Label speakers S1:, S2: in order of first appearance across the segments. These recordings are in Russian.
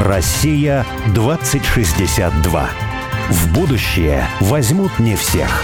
S1: Россия 2062. В будущее возьмут не всех.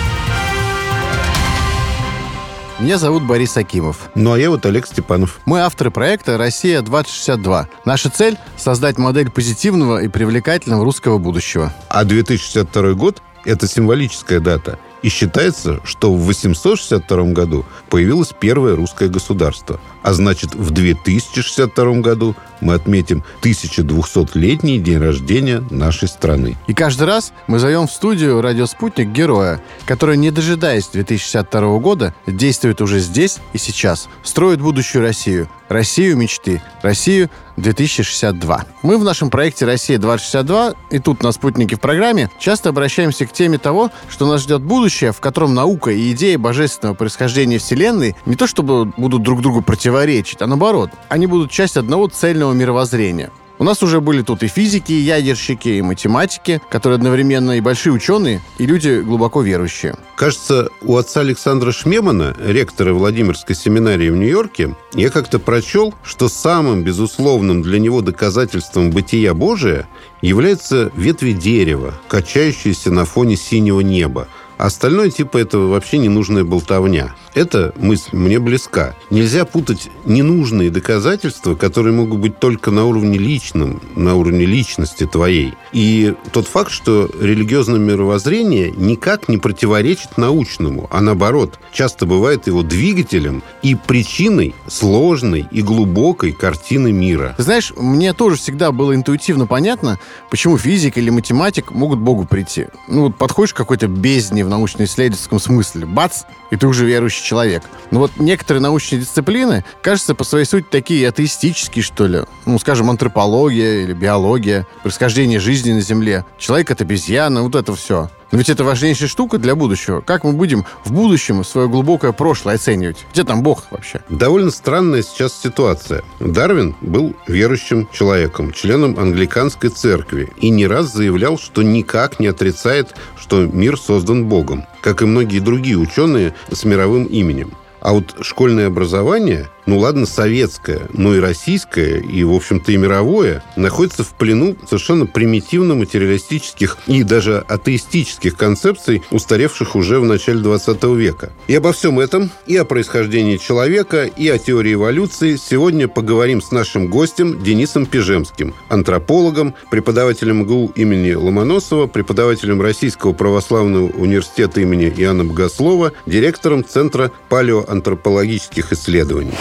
S2: Меня зовут Борис Акимов.
S3: Ну а я вот Олег Степанов.
S2: Мы авторы проекта «Россия-2062». Наша цель – создать модель позитивного и привлекательного русского будущего.
S3: А 2062 год – это символическая дата – и считается, что в 862 году появилось первое русское государство. А значит, в 2062 году мы отметим 1200-летний день рождения нашей страны.
S2: И каждый раз мы зовем в студию «Радио Спутник» героя, который, не дожидаясь 2062 года, действует уже здесь и сейчас, строит будущую Россию, Россию мечты, Россию 2062. Мы в нашем проекте «Россия-2062» и тут на «Спутнике» в программе часто обращаемся к теме того, что нас ждет будущее, в котором наука и идеи божественного происхождения Вселенной не то чтобы будут друг другу противоречить, а наоборот, они будут часть одного цельного мировоззрения – у нас уже были тут и физики, и ядерщики, и математики, которые одновременно и большие ученые, и люди глубоко верующие.
S3: Кажется, у отца Александра Шмемана, ректора Владимирской семинарии в Нью-Йорке, я как-то прочел, что самым безусловным для него доказательством бытия Божия является ветви дерева, качающиеся на фоне синего неба – Остальное типа этого вообще ненужная болтовня. Эта мысль мне близка. Нельзя путать ненужные доказательства, которые могут быть только на уровне личном, на уровне личности твоей. И тот факт, что религиозное мировоззрение никак не противоречит научному, а наоборот, часто бывает его двигателем и причиной сложной и глубокой картины мира.
S2: Знаешь, мне тоже всегда было интуитивно понятно, почему физик или математик могут Богу прийти. Ну, вот подходишь к какой-то бездне в научно-исследовательском смысле. Бац! И ты уже верующий человек. Но вот некоторые научные дисциплины, кажется, по своей сути такие атеистические, что ли. Ну, скажем, антропология или биология, происхождение жизни на Земле. Человек — это обезьяна, вот это все. Ведь это важнейшая штука для будущего. Как мы будем в будущем свое глубокое прошлое оценивать? Где там Бог вообще?
S3: Довольно странная сейчас ситуация. Дарвин был верующим человеком, членом англиканской церкви, и не раз заявлял, что никак не отрицает, что мир создан Богом, как и многие другие ученые с мировым именем. А вот школьное образование ну ладно, советское, но и российское, и, в общем-то, и мировое, находится в плену совершенно примитивно-материалистических и даже атеистических концепций, устаревших уже в начале 20 века. И обо всем этом, и о происхождении человека, и о теории эволюции сегодня поговорим с нашим гостем Денисом Пижемским, антропологом, преподавателем МГУ имени Ломоносова, преподавателем Российского православного университета имени Иоанна Богослова, директором Центра палеоантропологических исследований.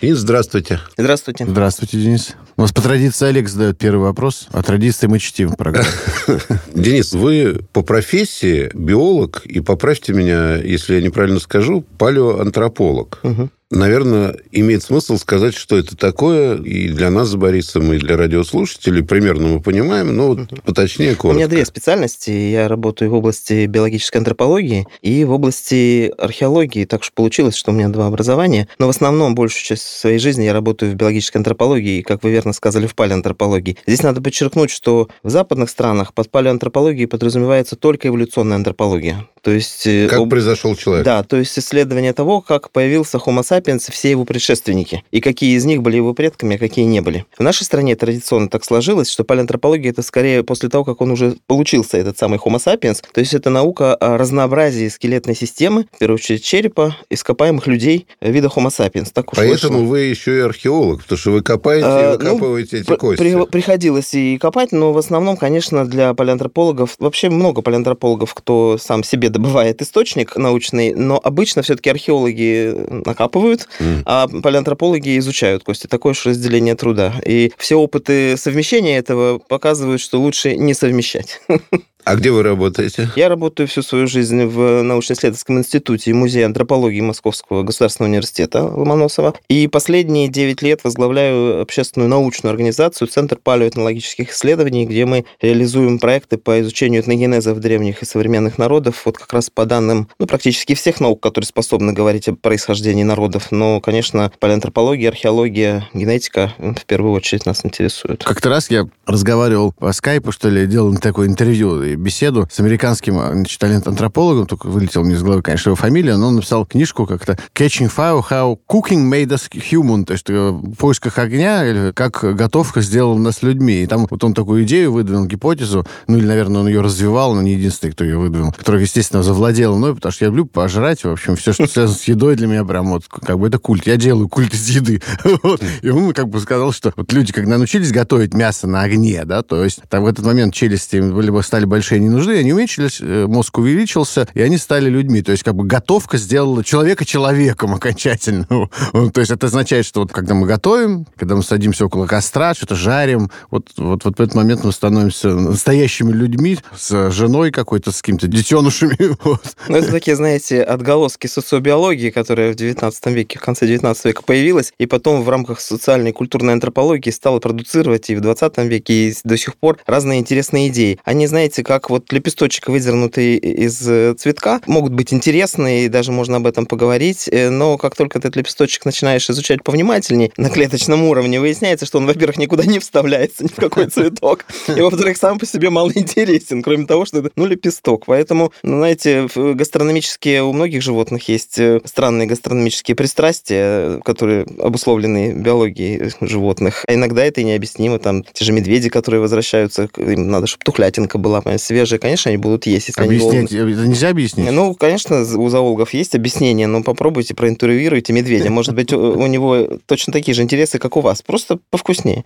S3: Денис, здравствуйте.
S2: Здравствуйте. Здравствуйте, Денис. У нас по традиции Олег задает первый вопрос, а традиции мы чтим в программе.
S3: Денис, вы по профессии биолог, и поправьте меня, если я неправильно скажу, палеоантрополог. Угу. Наверное, имеет смысл сказать, что это такое и для нас с Борисом, и для радиослушателей. Примерно мы понимаем, но вот поточнее, коротко.
S4: У меня две специальности. Я работаю в области биологической антропологии и в области археологии. Так уж получилось, что у меня два образования. Но в основном большую часть своей жизни я работаю в биологической антропологии, как вы верно сказали, в палеоантропологии. Здесь надо подчеркнуть, что в западных странах под палеоантропологией подразумевается только эволюционная антропология.
S3: То есть... Э, как об... произошел человек.
S4: Да, то есть исследование того, как появился Homo sapiens, все его предшественники, и какие из них были его предками, а какие не были. В нашей стране традиционно так сложилось, что палеантропология это скорее после того, как он уже получился, этот самый Homo sapiens, то есть это наука о разнообразии скелетной системы, в первую очередь черепа, ископаемых людей вида Homo sapiens.
S3: Так уж Поэтому вышло. вы еще и археолог, потому что вы копаете а, и выкапываете ну, эти кости. При,
S4: приходилось и копать, но в основном, конечно, для палеантропологов, вообще много палеантропологов, кто сам себе добывает источник научный, но обычно все-таки археологи накапывают, mm. а палеантропологи изучают кости. Такое уж разделение труда. И все опыты совмещения этого показывают, что лучше не совмещать.
S3: А где вы работаете?
S4: Я работаю всю свою жизнь в научно-исследовательском институте Музея антропологии Московского государственного университета Ломоносова. И последние 9 лет возглавляю общественную научную организацию Центр палеоэтнологических исследований, где мы реализуем проекты по изучению этногенезов древних и современных народов, вот как раз по данным ну, практически всех наук, которые способны говорить о происхождении народов. Но, конечно, палеоантропология, археология, генетика в первую очередь нас интересуют.
S2: Как-то раз я разговаривал по скайпу, что ли, делал такое интервью, и беседу с американским значит, антропологом, только вылетел мне из головы, конечно, его фамилия, но он написал книжку как-то «Catching Fire, How Cooking Made Us Human», то есть в поисках огня, или как готовка сделала нас людьми. И там вот он такую идею выдвинул, гипотезу, ну или, наверное, он ее развивал, но не единственный, кто ее выдвинул, который, естественно, завладел мной, потому что я люблю пожрать, в общем, все, что связано с едой для меня прям вот, как бы это культ. Я делаю культ из еды. И он как бы сказал, что вот люди, когда научились готовить мясо на огне, да, то есть там в этот момент челюсти либо стали большие, не нужны, они уменьшились, э, мозг увеличился, и они стали людьми. То есть как бы готовка сделала человека человеком окончательно. То есть это означает, что вот когда мы готовим, когда мы садимся около костра, что-то жарим, вот, вот, вот в этот момент мы становимся настоящими людьми с женой какой-то, с какими-то детенышами. Вот.
S4: Ну, это такие, знаете, отголоски социобиологии, которая в 19 веке, в конце 19 века появилась, и потом в рамках социальной и культурной антропологии стала продуцировать и в 20 веке, и до сих пор разные интересные идеи. Они, знаете, как вот лепесточек, выдернутый из цветка, могут быть интересны, и даже можно об этом поговорить, э, но как только этот лепесточек начинаешь изучать повнимательнее, на клеточном уровне, выясняется, что он, во-первых, никуда не вставляется, ни в какой цветок, и, во-вторых, сам по себе мало интересен, кроме того, что это, ну, лепесток. Поэтому, ну, знаете, гастрономические у многих животных есть э, странные гастрономические пристрастия, которые обусловлены биологией животных. А иногда это и необъяснимо. Там те же медведи, которые возвращаются, им надо, чтобы тухлятинка была свежая. Конечно, они будут есть, если
S2: Объяснять,
S4: они
S2: это нельзя объяснить?
S4: Ну, конечно, у зоологов есть объяснение, но попробуйте, проинтервьюируйте медведя. Может быть, у него точно такие же интересы, как у вас, просто повкуснее.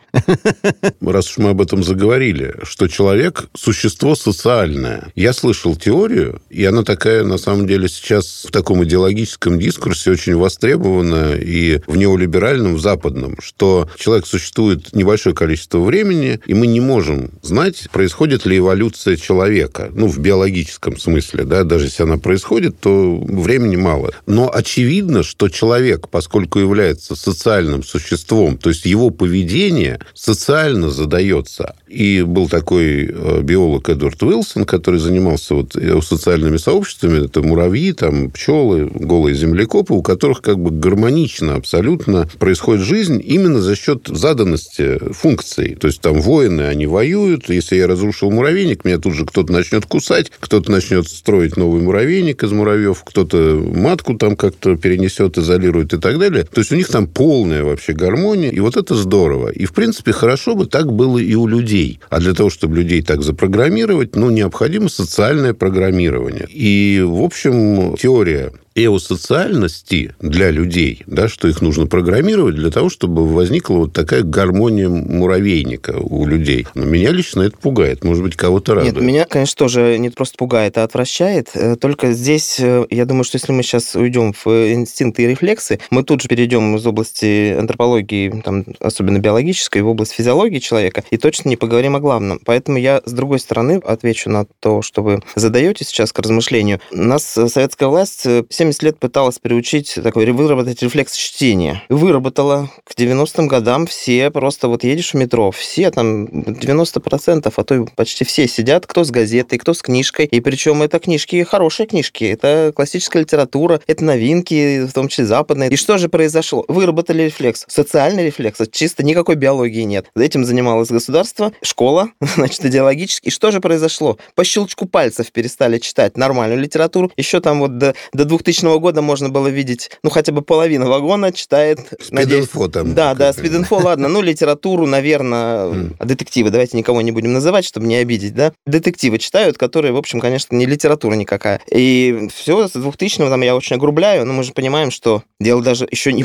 S3: Раз уж мы об этом заговорили, что человек – существо социальное. Я слышал теорию, и она такая, на самом деле, сейчас в таком идеологическом дискурсе очень востребована и в неолиберальном, в западном, что человек существует небольшое количество времени, и мы не можем знать, происходит ли эволюция человека, ну, в биологическом смысле, да, даже если она происходит, то времени мало. Но очевидно, что человек, поскольку является социальным существом, то есть его поведение социально задается. И был такой э, биолог Эдвард Уилсон, который занимался вот э, социальными сообществами, это муравьи, там, пчелы, голые землекопы, у которых как бы гармонично абсолютно происходит жизнь именно за счет заданности функций. То есть там воины, они воюют. Если я разрушил муравейник, меня тут же кто-то начнет кусать, кто-то начнет строить новый муравейник из муравьев, кто-то матку там как-то перенесет, изолирует и так далее. То есть у них там полная вообще гармония, и вот это здорово. И, в принципе, хорошо бы так было и у людей. А для того, чтобы людей так запрограммировать, ну, необходимо социальное программирование. И, в общем, теория эосоциальности для людей, да, что их нужно программировать для того, чтобы возникла вот такая гармония муравейника у людей. Но меня лично это пугает. Может быть, кого-то радует.
S4: Нет, меня, конечно, тоже не просто пугает, а отвращает. Э, только здесь, э, я думаю, что если мы сейчас уйдем в инстинкты и рефлексы, мы тут же перейдем из области антропологии, там, особенно биологической, в область физиологии человека, и точно не поговорим о главном. Поэтому я, с другой стороны, отвечу на то, что вы задаете сейчас к размышлению. Нас э, советская власть 70 лет пыталась приучить такой, выработать рефлекс чтения. Выработала. К 90-м годам все просто вот едешь в метро, все там 90%, а то и почти все сидят, кто с газетой, кто с книжкой. И причем это книжки, хорошие книжки, это классическая литература, это новинки, в том числе западные. И что же произошло? Выработали рефлекс, социальный рефлекс, чисто никакой биологии нет. Этим занималось государство, школа, значит, идеологически. И что же произошло? По щелчку пальцев перестали читать нормальную литературу. Еще там вот до, до 2000 2000 года можно было видеть, ну, хотя бы половина вагона читает...
S3: Спидинфо там.
S4: Да, да, спидинфо, ладно. Ну, литературу, наверное, детективы, давайте никого не будем называть, чтобы не обидеть, да? Детективы читают, которые, в общем, конечно, не литература никакая. И все с 2000 там я очень огрубляю, но мы же понимаем, что дело даже еще не.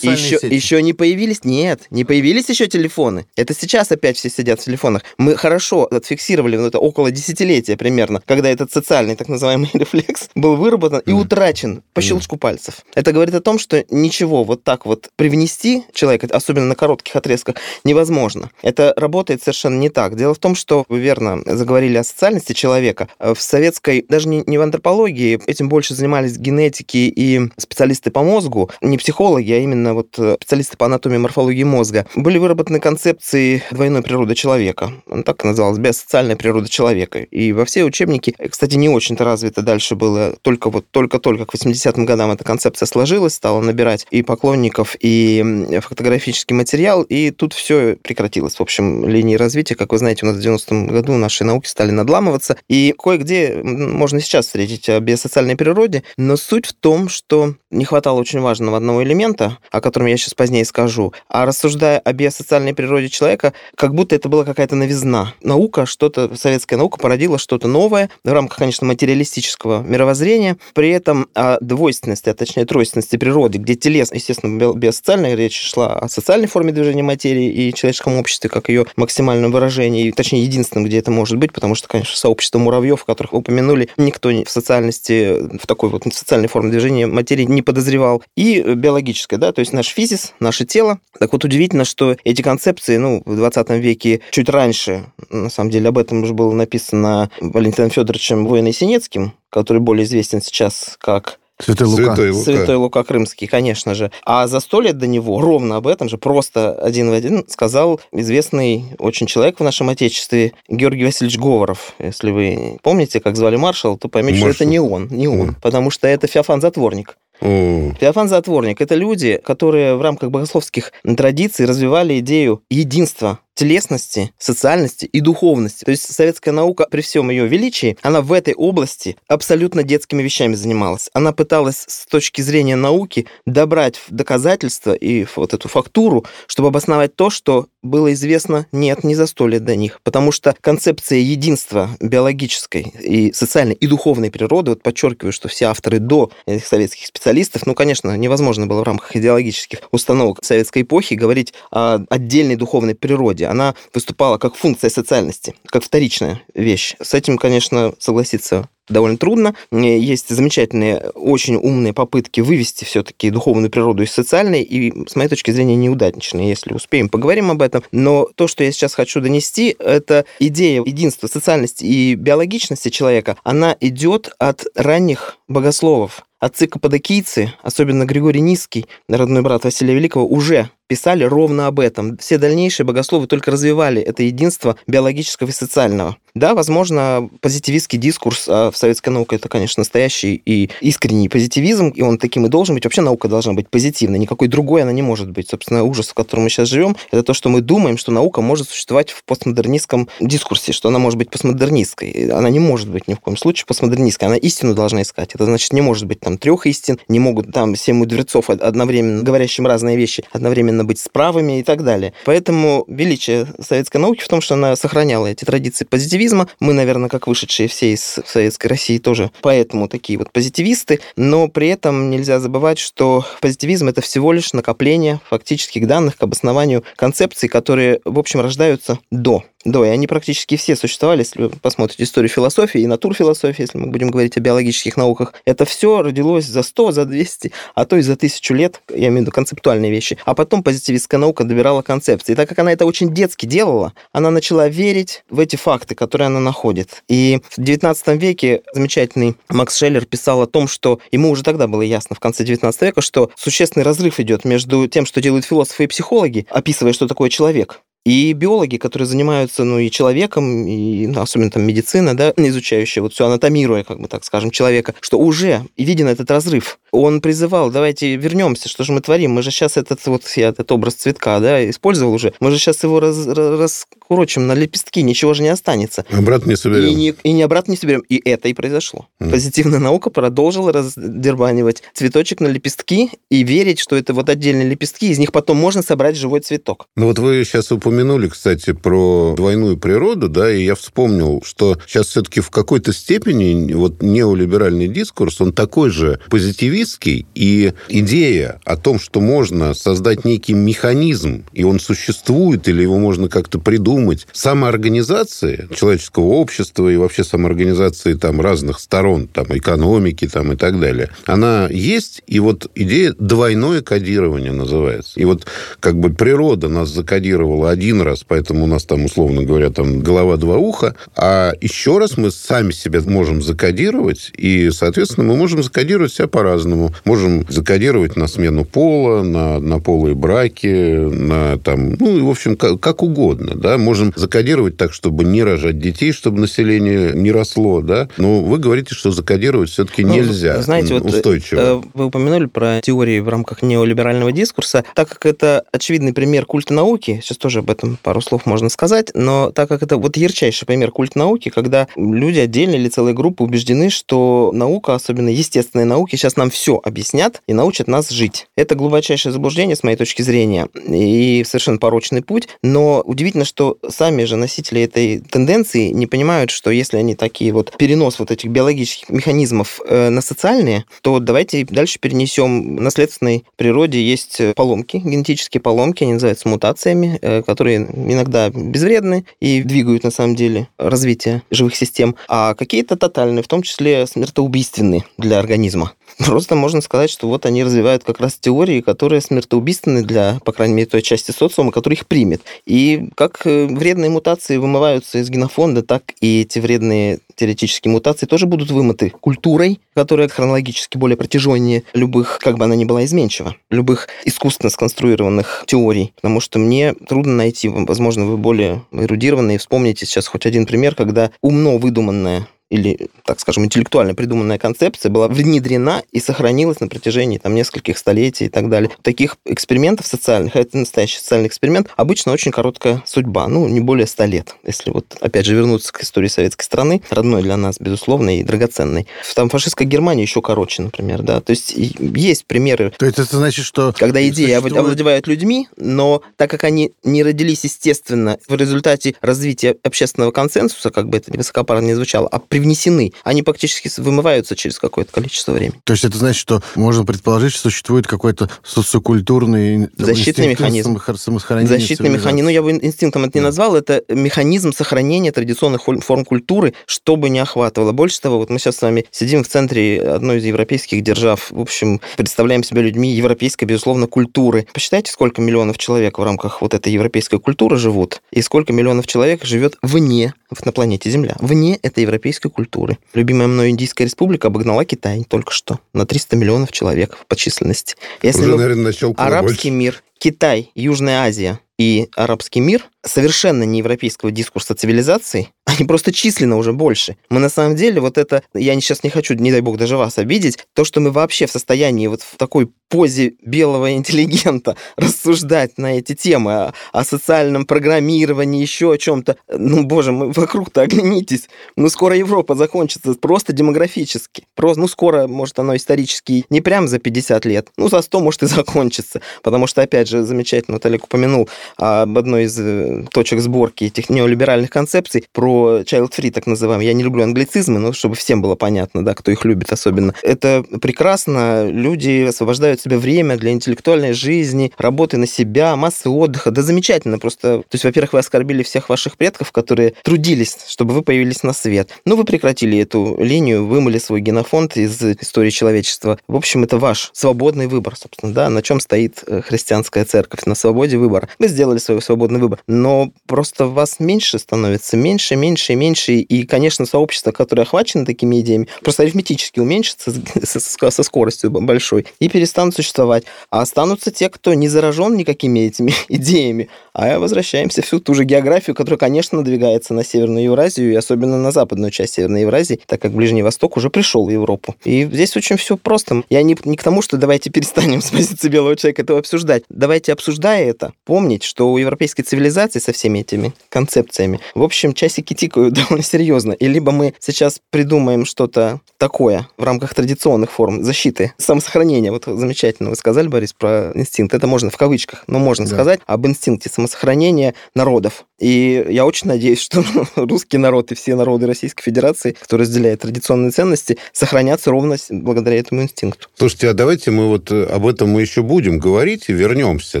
S4: Еще, еще не появились, нет, не появились еще телефоны. Это сейчас опять все сидят в телефонах. Мы хорошо отфиксировали, ну, это около десятилетия примерно, когда этот социальный так называемый рефлекс был выработан и утрачен утрачен по щелчку пальцев. Это говорит о том, что ничего вот так вот привнести человека, особенно на коротких отрезках, невозможно. Это работает совершенно не так. Дело в том, что вы верно заговорили о социальности человека. В советской, даже не, не в антропологии, этим больше занимались генетики и специалисты по мозгу, не психологи, а именно вот специалисты по анатомии и морфологии мозга. Были выработаны концепции двойной природы человека. Он так и называлась, биосоциальная природа человека. И во все учебники, кстати, не очень-то развито дальше было только вот только-только к 80-м годам эта концепция сложилась, стала набирать и поклонников, и фотографический материал, и тут все прекратилось. В общем, линии развития, как вы знаете, у нас в 90-м году наши науки стали надламываться, и кое-где можно сейчас встретить о биосоциальной природе, но суть в том, что не хватало очень важного одного элемента, о котором я сейчас позднее скажу, а рассуждая о биосоциальной природе человека, как будто это была какая-то новизна. Наука, что-то, советская наука породила что-то новое в рамках, конечно, материалистического мировоззрения, при этом о двойственности, а точнее тройственности природы, где телес, естественно, биосоциальная речь шла о социальной форме движения материи и человеческом обществе, как ее максимальном выражении, точнее, единственном, где это может быть, потому что, конечно, сообщество муравьев, которых упомянули, никто в социальности, в такой вот социальной форме движения материи не подозревал. И биологическое, да, то есть наш физис, наше тело. Так вот, удивительно, что эти концепции, ну, в 20 веке, чуть раньше, на самом деле, об этом уже было написано Валентином Федоровичем Воиной Синецким, который более известен сейчас как
S2: Святой Лука.
S3: Святой Лука.
S4: Святой Лука Крымский, конечно же. А за сто лет до него ровно об этом же, просто один в один, сказал известный очень человек в нашем Отечестве Георгий Васильевич Говоров. Если вы помните, как звали маршал, то поймите,
S3: Маршал.
S4: что это не он, не он,
S3: Мгм.
S4: потому что это Феофан-затворник.
S3: О,
S4: Феофан-затворник – это люди, которые в рамках богословских традиций развивали идею единства телесности, социальности и духовности. То есть советская наука при всем ее величии, она в этой области абсолютно детскими вещами занималась. Она пыталась с точки зрения науки добрать доказательства и вот эту фактуру, чтобы обосновать то, что было известно нет, не за сто лет до них. Потому что концепция единства биологической и социальной и духовной природы, вот подчеркиваю, что все авторы до этих советских специалистов, ну, конечно, невозможно было в рамках идеологических установок советской эпохи говорить о отдельной духовной природе. Она выступала как функция социальности, как вторичная вещь. С этим, конечно, согласиться довольно трудно. Есть замечательные, очень умные попытки вывести все-таки духовную природу из социальной, и, с моей точки зрения, неудачные. Если успеем, поговорим об этом. Но то, что я сейчас хочу донести, это идея единства социальности и биологичности человека, она идет от ранних богословов. Отцы каппадокийцы, особенно Григорий Низкий, родной брат Василия Великого, уже писали ровно об этом. Все дальнейшие богословы только развивали это единство биологического и социального. Да, возможно, позитивистский дискурс а в советской науке это, конечно, настоящий и искренний позитивизм, и он таким и должен быть. Вообще наука должна быть позитивной, никакой другой она не может быть. Собственно, ужас, в котором мы сейчас живем, это то, что мы думаем, что наука может существовать в постмодернистском дискурсе, что она может быть постмодернистской. Она не может быть ни в коем случае постмодернистской, она истину должна искать. Это значит, не может быть там трех истин, не могут там семь мудрецов одновременно, говорящим разные вещи, одновременно быть справами и так далее. Поэтому величие советской науки в том, что она сохраняла эти традиции позитивизма. Мы, наверное, как вышедшие все из советской России тоже поэтому такие вот позитивисты, но при этом нельзя забывать, что позитивизм это всего лишь накопление фактических данных к обоснованию концепций, которые, в общем, рождаются до до, и они практически все существовали, если вы посмотрите историю философии и натурфилософии, если мы будем говорить о биологических науках, это все родилось за 100, за 200, а то и за тысячу лет, я имею в виду концептуальные вещи. А потом позитивистская наука добирала концепции. И так как она это очень детски делала, она начала верить в эти факты, которые она находит. И в 19 веке замечательный Макс Шеллер писал о том, что ему уже тогда было ясно в конце 19 века, что существенный разрыв идет между тем, что делают философы и психологи, описывая, что такое человек, и биологи, которые занимаются, ну, и человеком, и ну, особенно там медицина, да, изучающая вот все анатомируя, как бы так скажем, человека, что уже виден этот разрыв. Он призывал, давайте вернемся, что же мы творим? Мы же сейчас этот вот, я этот образ цветка, да, использовал уже, мы же сейчас его раз, раскурочим на лепестки, ничего же не останется.
S3: Обратно не соберем.
S4: И не, и не обратно не соберем. И это и произошло.
S3: Мгм.
S4: Позитивная наука продолжила раздербанивать цветочек на лепестки и верить, что это вот отдельные лепестки, из них потом можно собрать живой цветок.
S3: Ну вот вы сейчас упомянули, кстати, про двойную природу, да, и я вспомнил, что сейчас все-таки в какой-то степени вот неолиберальный дискурс, он такой же позитивистский, и идея о том, что можно создать некий механизм, и он существует, или его можно как-то придумать, самоорганизации человеческого общества и вообще самоорганизации там разных сторон, там экономики там и так далее, она есть, и вот идея двойное кодирование называется. И вот как бы природа нас закодировала один раз, поэтому у нас там, условно говоря, там голова, два уха, а еще раз мы сами себя можем закодировать, и, соответственно, мы можем закодировать себя по-разному. Можем закодировать на смену пола, на однополые браки, на там, ну, в общем, как, как угодно, да. Можем закодировать так, чтобы не рожать детей, чтобы население не росло, да. Но вы говорите, что закодировать все-таки ну, нельзя
S4: знаете, устойчиво. Вот, э, вы упомянули про теории в рамках неолиберального дискурса. Так как это очевидный пример культа науки, сейчас тоже об этом пару слов можно сказать, но так как это вот ярчайший пример культа науки, когда люди отдельно или целые группы убеждены, что наука, особенно естественные науки, сейчас нам все объяснят и научат нас жить. Это глубочайшее заблуждение, с моей точки зрения, и совершенно порочный путь, но удивительно, что сами же носители этой тенденции не понимают, что если они такие вот перенос вот этих биологических механизмов э, на социальные, то давайте дальше перенесем наследственной природе есть поломки, генетические поломки, они называются мутациями, э, которые иногда безвредны и двигают на самом деле развитие живых систем, а какие-то тотальные, в том числе смертоубийственные для организма. Просто можно сказать, что вот они развивают как раз теории, которые смертоубийственны для, по крайней мере, той части социума, который их примет. И как э, вредные мутации вымываются из генофонда, так и эти вредные теоретические мутации тоже будут вымыты культурой, которая хронологически более протяженнее любых, как бы она ни была изменчива, любых искусственно сконструированных теорий. Потому что мне трудно найти, возможно, вы более эрудированные, вспомните сейчас хоть один пример, когда умно выдуманная или, так скажем, интеллектуально придуманная концепция была внедрена и сохранилась на протяжении там, нескольких столетий и так далее. Таких экспериментов социальных, а это настоящий социальный эксперимент, обычно очень короткая судьба, ну, не более 100 лет. Если вот, опять же, вернуться к истории советской страны, родной для нас, безусловно, и драгоценной. Там фашистская Германия еще короче, например, да. То есть есть примеры...
S2: То есть это значит, что...
S4: Когда идеи существует... овладевают людьми, но так как они не родились естественно в результате развития общественного консенсуса, как бы это высокопарно не звучало, а при привнесены. Они практически вымываются через какое-то количество времени.
S2: То есть это значит, что можно предположить, что существует какой-то социокультурный
S4: защитный механизм. Защитный механизм. Ну, я бы инстинктом это не назвал. Это механизм сохранения традиционных форм культуры, чтобы не охватывало. Больше того, вот мы сейчас с вами сидим в центре одной из европейских держав. В общем, представляем себя людьми европейской, безусловно, культуры. Посчитайте, сколько миллионов человек в рамках вот этой европейской культуры живут, и сколько миллионов человек живет вне, на планете Земля, вне этой европейской индийской культуры. Любимая мной Индийская республика обогнала Китай только что на 300 миллионов человек по численности.
S3: Если Уже, мы... наверное,
S4: Арабский больше. мир, Китай, Южная Азия и арабский мир совершенно не европейского дискурса цивилизации, они просто численно уже больше. Мы на самом деле вот это, я сейчас не хочу, не дай бог, даже вас обидеть, то, что мы вообще в состоянии вот в такой позе белого интеллигента рассуждать на эти темы, о, о социальном программировании, еще о чем-то. Ну, боже, мы вокруг-то оглянитесь. Ну, скоро Европа закончится просто демографически. Просто, ну, скоро, может, оно исторически не прям за 50 лет, ну, за 100, может, и закончится. Потому что, опять же, замечательно, Олег упомянул об одной из э, точек сборки этих неолиберальных концепций про child-free, так называемый. Я не люблю англицизмы, но чтобы всем было понятно, да, кто их любит особенно. Это прекрасно. Люди освобождают себе время для интеллектуальной жизни, работы на себя, массы отдыха. Да замечательно просто. То есть, во-первых, вы оскорбили всех ваших предков, которые трудились, чтобы вы появились на свет. Но вы прекратили эту линию, вымыли свой генофонд из истории человечества. В общем, это ваш свободный выбор, собственно, да, на чем стоит э, христианская церковь, на свободе выбора. Вы сделали свой свободный выбор, но просто вас меньше становится, меньше, меньше, меньше, и, конечно, сообщество, которое охвачено такими идеями, просто арифметически уменьшится со скоростью большой и перестанут существовать, а останутся те, кто не заражен никакими этими идеями. А возвращаемся всю ту же географию, которая, конечно, надвигается на Северную Евразию и особенно на западную часть Северной Евразии, так как Ближний Восток уже пришел в Европу. И здесь очень все просто. Я не, не к тому, что давайте перестанем с позиции белого человека это обсуждать. Давайте, обсуждая это, помнить, что у европейской цивилизации со всеми этими концепциями, в общем, часики тикают довольно серьезно. И либо мы сейчас придумаем что-то такое в рамках традиционных форм защиты, самосохранения, вот замечательно замечательно вы сказали, Борис, про инстинкт. Это можно в кавычках, но можно да. сказать об инстинкте самосохранения народов. И я очень надеюсь, что русский народ и все народы Российской Федерации, кто разделяет традиционные ценности, сохранятся ровно благодаря этому инстинкту.
S3: Слушайте, а давайте мы вот э, об этом мы еще будем говорить и вернемся,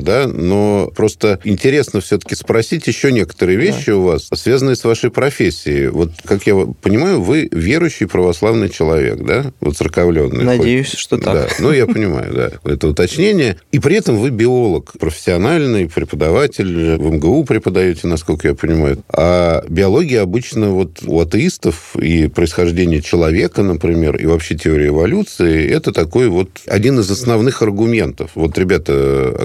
S3: да, но просто интересно все-таки спросить еще некоторые вещи да. у вас, связанные с вашей профессией. Вот, как я понимаю, вы верующий православный человек, да, вот церковленный.
S4: Надеюсь, хоть. что так.
S3: Да, ну, я понимаю, да, это уточнение. И при этом вы биолог, профессиональный преподаватель, в МГУ преподаете, насколько я понимаю. А биология обычно вот у атеистов и происхождение человека, например, и вообще теория эволюции, это такой вот один из основных аргументов. Вот, ребята,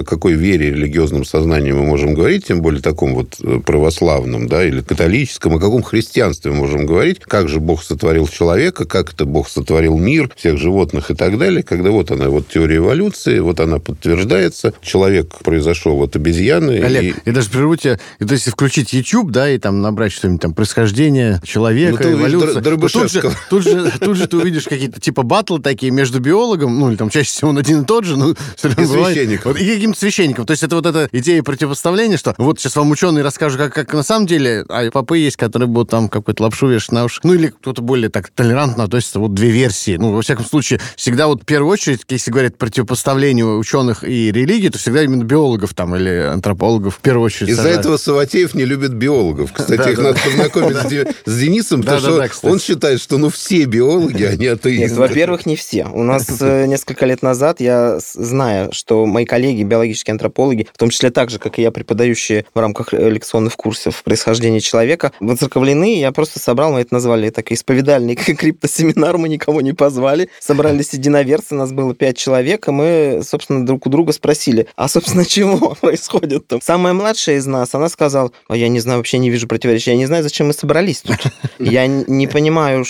S3: о какой вере религиозном сознании мы можем говорить, тем более таком вот православном, да, или католическом, о каком христианстве мы можем говорить, как же Бог сотворил человека, как это Бог сотворил мир, всех животных и так далее, когда вот она, вот теория эволюции, вот она подтверждается, человек произошел от обезьяны.
S2: Олег, и... я даже прерву тебя, то есть включить YouTube, да, и там набрать что-нибудь там, происхождение человека, ну, эволюция. Тут же, тут, же, тут же ты увидишь какие-то типа батлы такие между биологом, ну, или там чаще всего он один и тот же, ну,
S3: и священником.
S2: Вот, и каким-то священником. То есть это вот эта идея противопоставления, что вот сейчас вам ученые расскажут, как, как на самом деле, а попы есть, которые будут там какую-то лапшу вешать на уши. Ну, или кто-то более так толерантно относится. Вот две версии. Ну, во всяком случае, всегда вот в первую очередь, если говорят противопоставление ученых и религии, то всегда именно биологов там или антропологов в первую очередь.
S3: Из-за этого Саватеев не любит биологов. Кстати, их надо познакомить с Денисом, потому что он считает, что ну все биологи, они атеисты.
S4: Во-первых, не все. У нас э, несколько лет назад я, зная, что мои коллеги, биологические антропологи, в том числе так же, как и я, преподающие в рамках лекционных курсов происхождения человека, воцерковлены, я просто собрал, мы это назвали так, исповедальный криптосеминар, мы никого не позвали, собрались единоверцы, нас было пять человек, и мы, собственно, друг у друга спросили, а, собственно, чего происходит там? Самая младшая из нас, она сказала, а я не знаю, вообще не вижу противоречия, я не знаю, зачем мы собрались тут. Я не понимаю,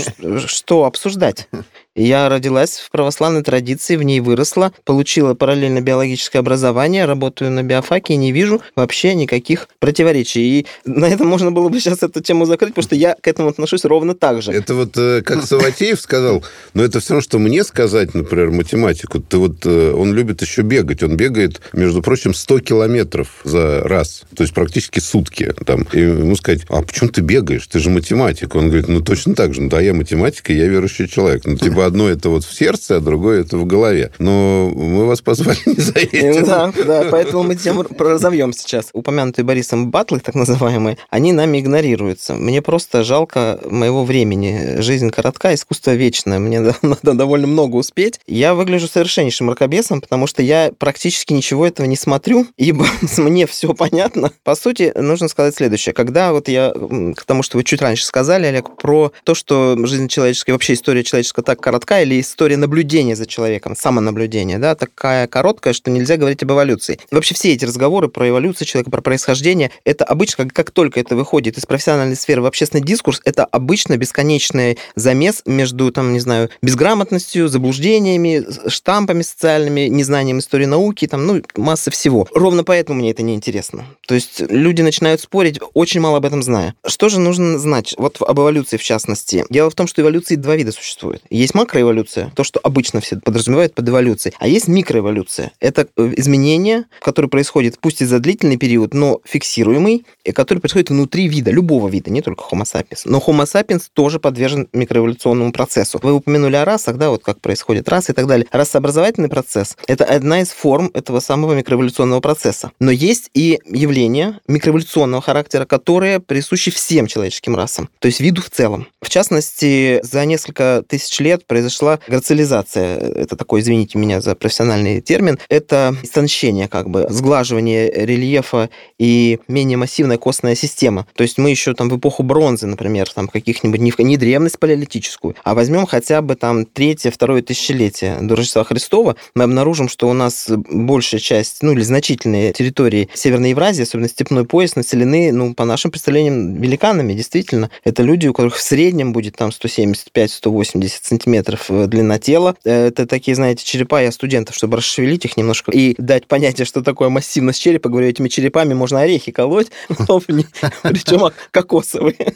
S4: что обсуждать. Я родилась в православной традиции, в ней выросла, получила параллельно биологическое образование, работаю на биофаке и не вижу вообще никаких противоречий. И на этом можно было бы сейчас эту тему закрыть, потому что я к этому отношусь ровно так же.
S3: Это вот э, как Саватеев сказал, но это все равно, что мне сказать, например, математику. Ты вот, э, он любит еще бегать. Он бегает, между прочим, 100 километров за раз. То есть практически сутки. Там. И ему сказать, а почему ты бегаешь? Ты же математик. Он говорит, ну точно так же. Ну да, я математик, и я верующий человек. Ну типа одно это вот в сердце, а другое это в голове. Но мы вас позвали не за этим.
S4: Да, да, поэтому мы тему разовьем сейчас. Упомянутые Борисом батлы, так называемые, они нами игнорируются. Мне просто жалко моего времени. Жизнь коротка, искусство вечное. Мне надо довольно много успеть. Я выгляжу совершеннейшим мракобесом, потому что я практически ничего этого не смотрю, ибо мне все понятно. По сути, нужно сказать следующее. Когда вот я к тому, что вы чуть раньше сказали, Олег, про то, что жизнь человеческая, вообще история человеческая так коротка, или история наблюдения за человеком, самонаблюдение, да, такая короткая, что нельзя говорить об эволюции. Вообще все эти разговоры про эволюцию человека, про происхождение, это обычно, как, как только это выходит из профессиональной сферы в общественный дискурс, это обычно бесконечный замес между, там, не знаю, безграмотностью, заблуждениями, штампами социальными, незнанием истории науки, там, ну, масса всего. Ровно поэтому мне это не интересно. То есть люди начинают спорить, очень мало об этом зная. Что же нужно знать? Вот об эволюции в частности. Дело в том, что эволюции два вида существует. Есть макроэволюция, эволюция, то, что обычно все подразумевают под эволюцией. А есть микроэволюция. Это э, изменение, которое происходит пусть и за длительный период, но фиксируемый, и который происходит внутри вида, любого вида, не только Homo sapiens. Но Homo sapiens тоже подвержен микроэволюционному процессу. Вы упомянули о расах, да, вот как происходит расы и так далее. Расообразовательный процесс – это одна из форм этого самого микроэволюционного процесса. Но есть и явления микроэволюционного характера, которые присущи всем человеческим расам, то есть виду в целом. В частности, за несколько тысяч лет произошла грацилизация. Это такой, извините меня за профессиональный термин. Это истончение, как бы, сглаживание рельефа и менее массивная костная система. То есть мы еще там в эпоху бронзы, например, там каких-нибудь, не, не древность палеолитическую, а возьмем хотя бы там третье, второе тысячелетие до Рождества Христова, мы обнаружим, что у нас большая часть, ну или значительные территории Северной Евразии, особенно степной пояс, населены, ну, по нашим представлениям, великанами, действительно. Это люди, у которых в среднем будет там 175-180 сантиметров сантиметров длина тела. Это такие, знаете, черепа я студентов, чтобы расшевелить их немножко и дать понятие, что такое массивность черепа. Говорю, этими черепами можно орехи колоть, причем кокосовые.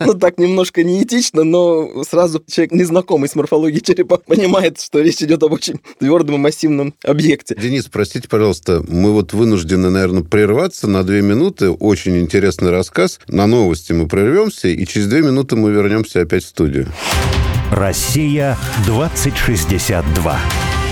S4: Ну, так немножко неэтично, но сразу человек, незнакомый с морфологией черепа, понимает, что речь идет об очень твердом и массивном объекте.
S3: Денис, простите, пожалуйста, мы вот вынуждены, наверное, прерваться на две минуты. Очень интересный рассказ. На новости мы прервемся, и через две минуты мы вернемся опять в студию.
S1: Россия 2062.